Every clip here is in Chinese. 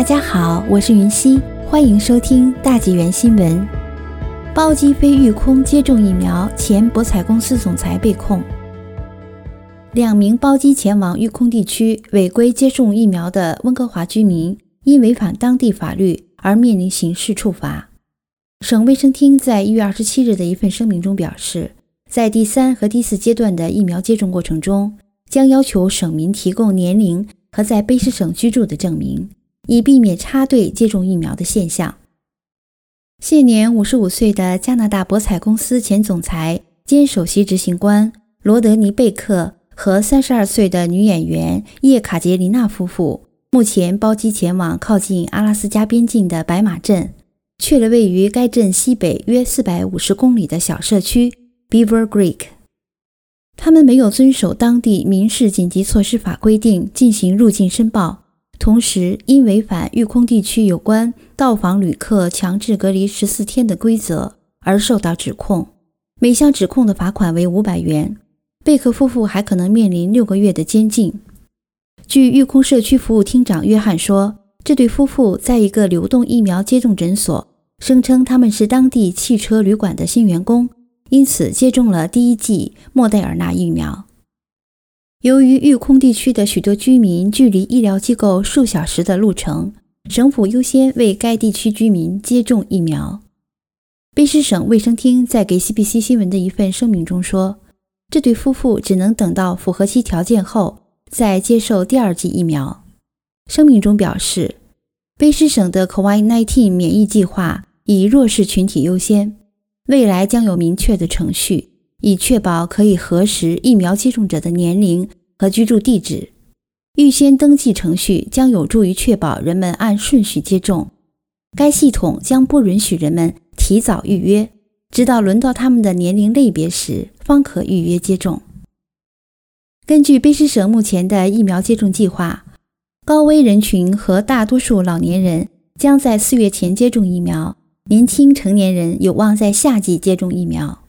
大家好，我是云溪，欢迎收听大纪元新闻。包机飞御空接种疫苗，前博彩公司总裁被控。两名包机前往御空地区违规接种疫苗的温哥华居民，因违反当地法律而面临刑事处罚。省卫生厅在一月二十七日的一份声明中表示，在第三和第四阶段的疫苗接种过程中，将要求省民提供年龄和在卑诗省居住的证明。以避免插队接种疫苗的现象。现年五十五岁的加拿大博彩公司前总裁兼首席执行官罗德尼·贝克和三十二岁的女演员叶卡捷琳娜夫妇，目前包机前往靠近阿拉斯加边境的白马镇，去了位于该镇西北约四百五十公里的小社区 Beaver Creek。他们没有遵守当地民事紧急措施法规定进行入境申报。同时，因违反御空地区有关到访旅客强制隔离十四天的规则而受到指控，每项指控的罚款为五百元。贝克夫妇还可能面临六个月的监禁。据御空社区服务厅长约翰说，这对夫妇在一个流动疫苗接种诊所声称他们是当地汽车旅馆的新员工，因此接种了第一剂莫代尔纳疫苗。由于育空地区的许多居民距离医疗机构数小时的路程，省府优先为该地区居民接种疫苗。卑诗省卫生厅在给 CBC 新闻的一份声明中说，这对夫妇只能等到符合其条件后再接受第二剂疫苗。声明中表示，卑诗省的 COVID-19 免疫计划以弱势群体优先，未来将有明确的程序。以确保可以核实疫苗接种者的年龄和居住地址，预先登记程序将有助于确保人们按顺序接种。该系统将不允许人们提早预约，直到轮到他们的年龄类别时方可预约接种。根据卑诗省目前的疫苗接种计划，高危人群和大多数老年人将在四月前接种疫苗，年轻成年人有望在夏季接种疫苗。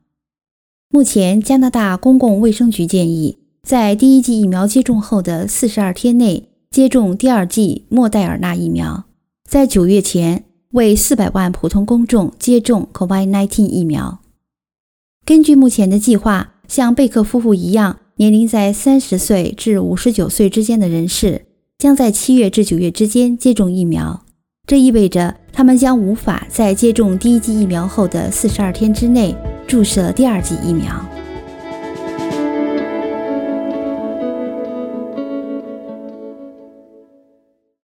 目前，加拿大公共卫生局建议，在第一剂疫苗接种后的四十二天内接种第二剂莫代尔纳疫苗，在九月前为四百万普通公众接种 COVID-19 疫苗。根据目前的计划，像贝克夫妇一样年龄在三十岁至五十九岁之间的人士，将在七月至九月之间接种疫苗。这意味着他们将无法在接种第一剂疫苗后的四十二天之内。注射第二剂疫苗。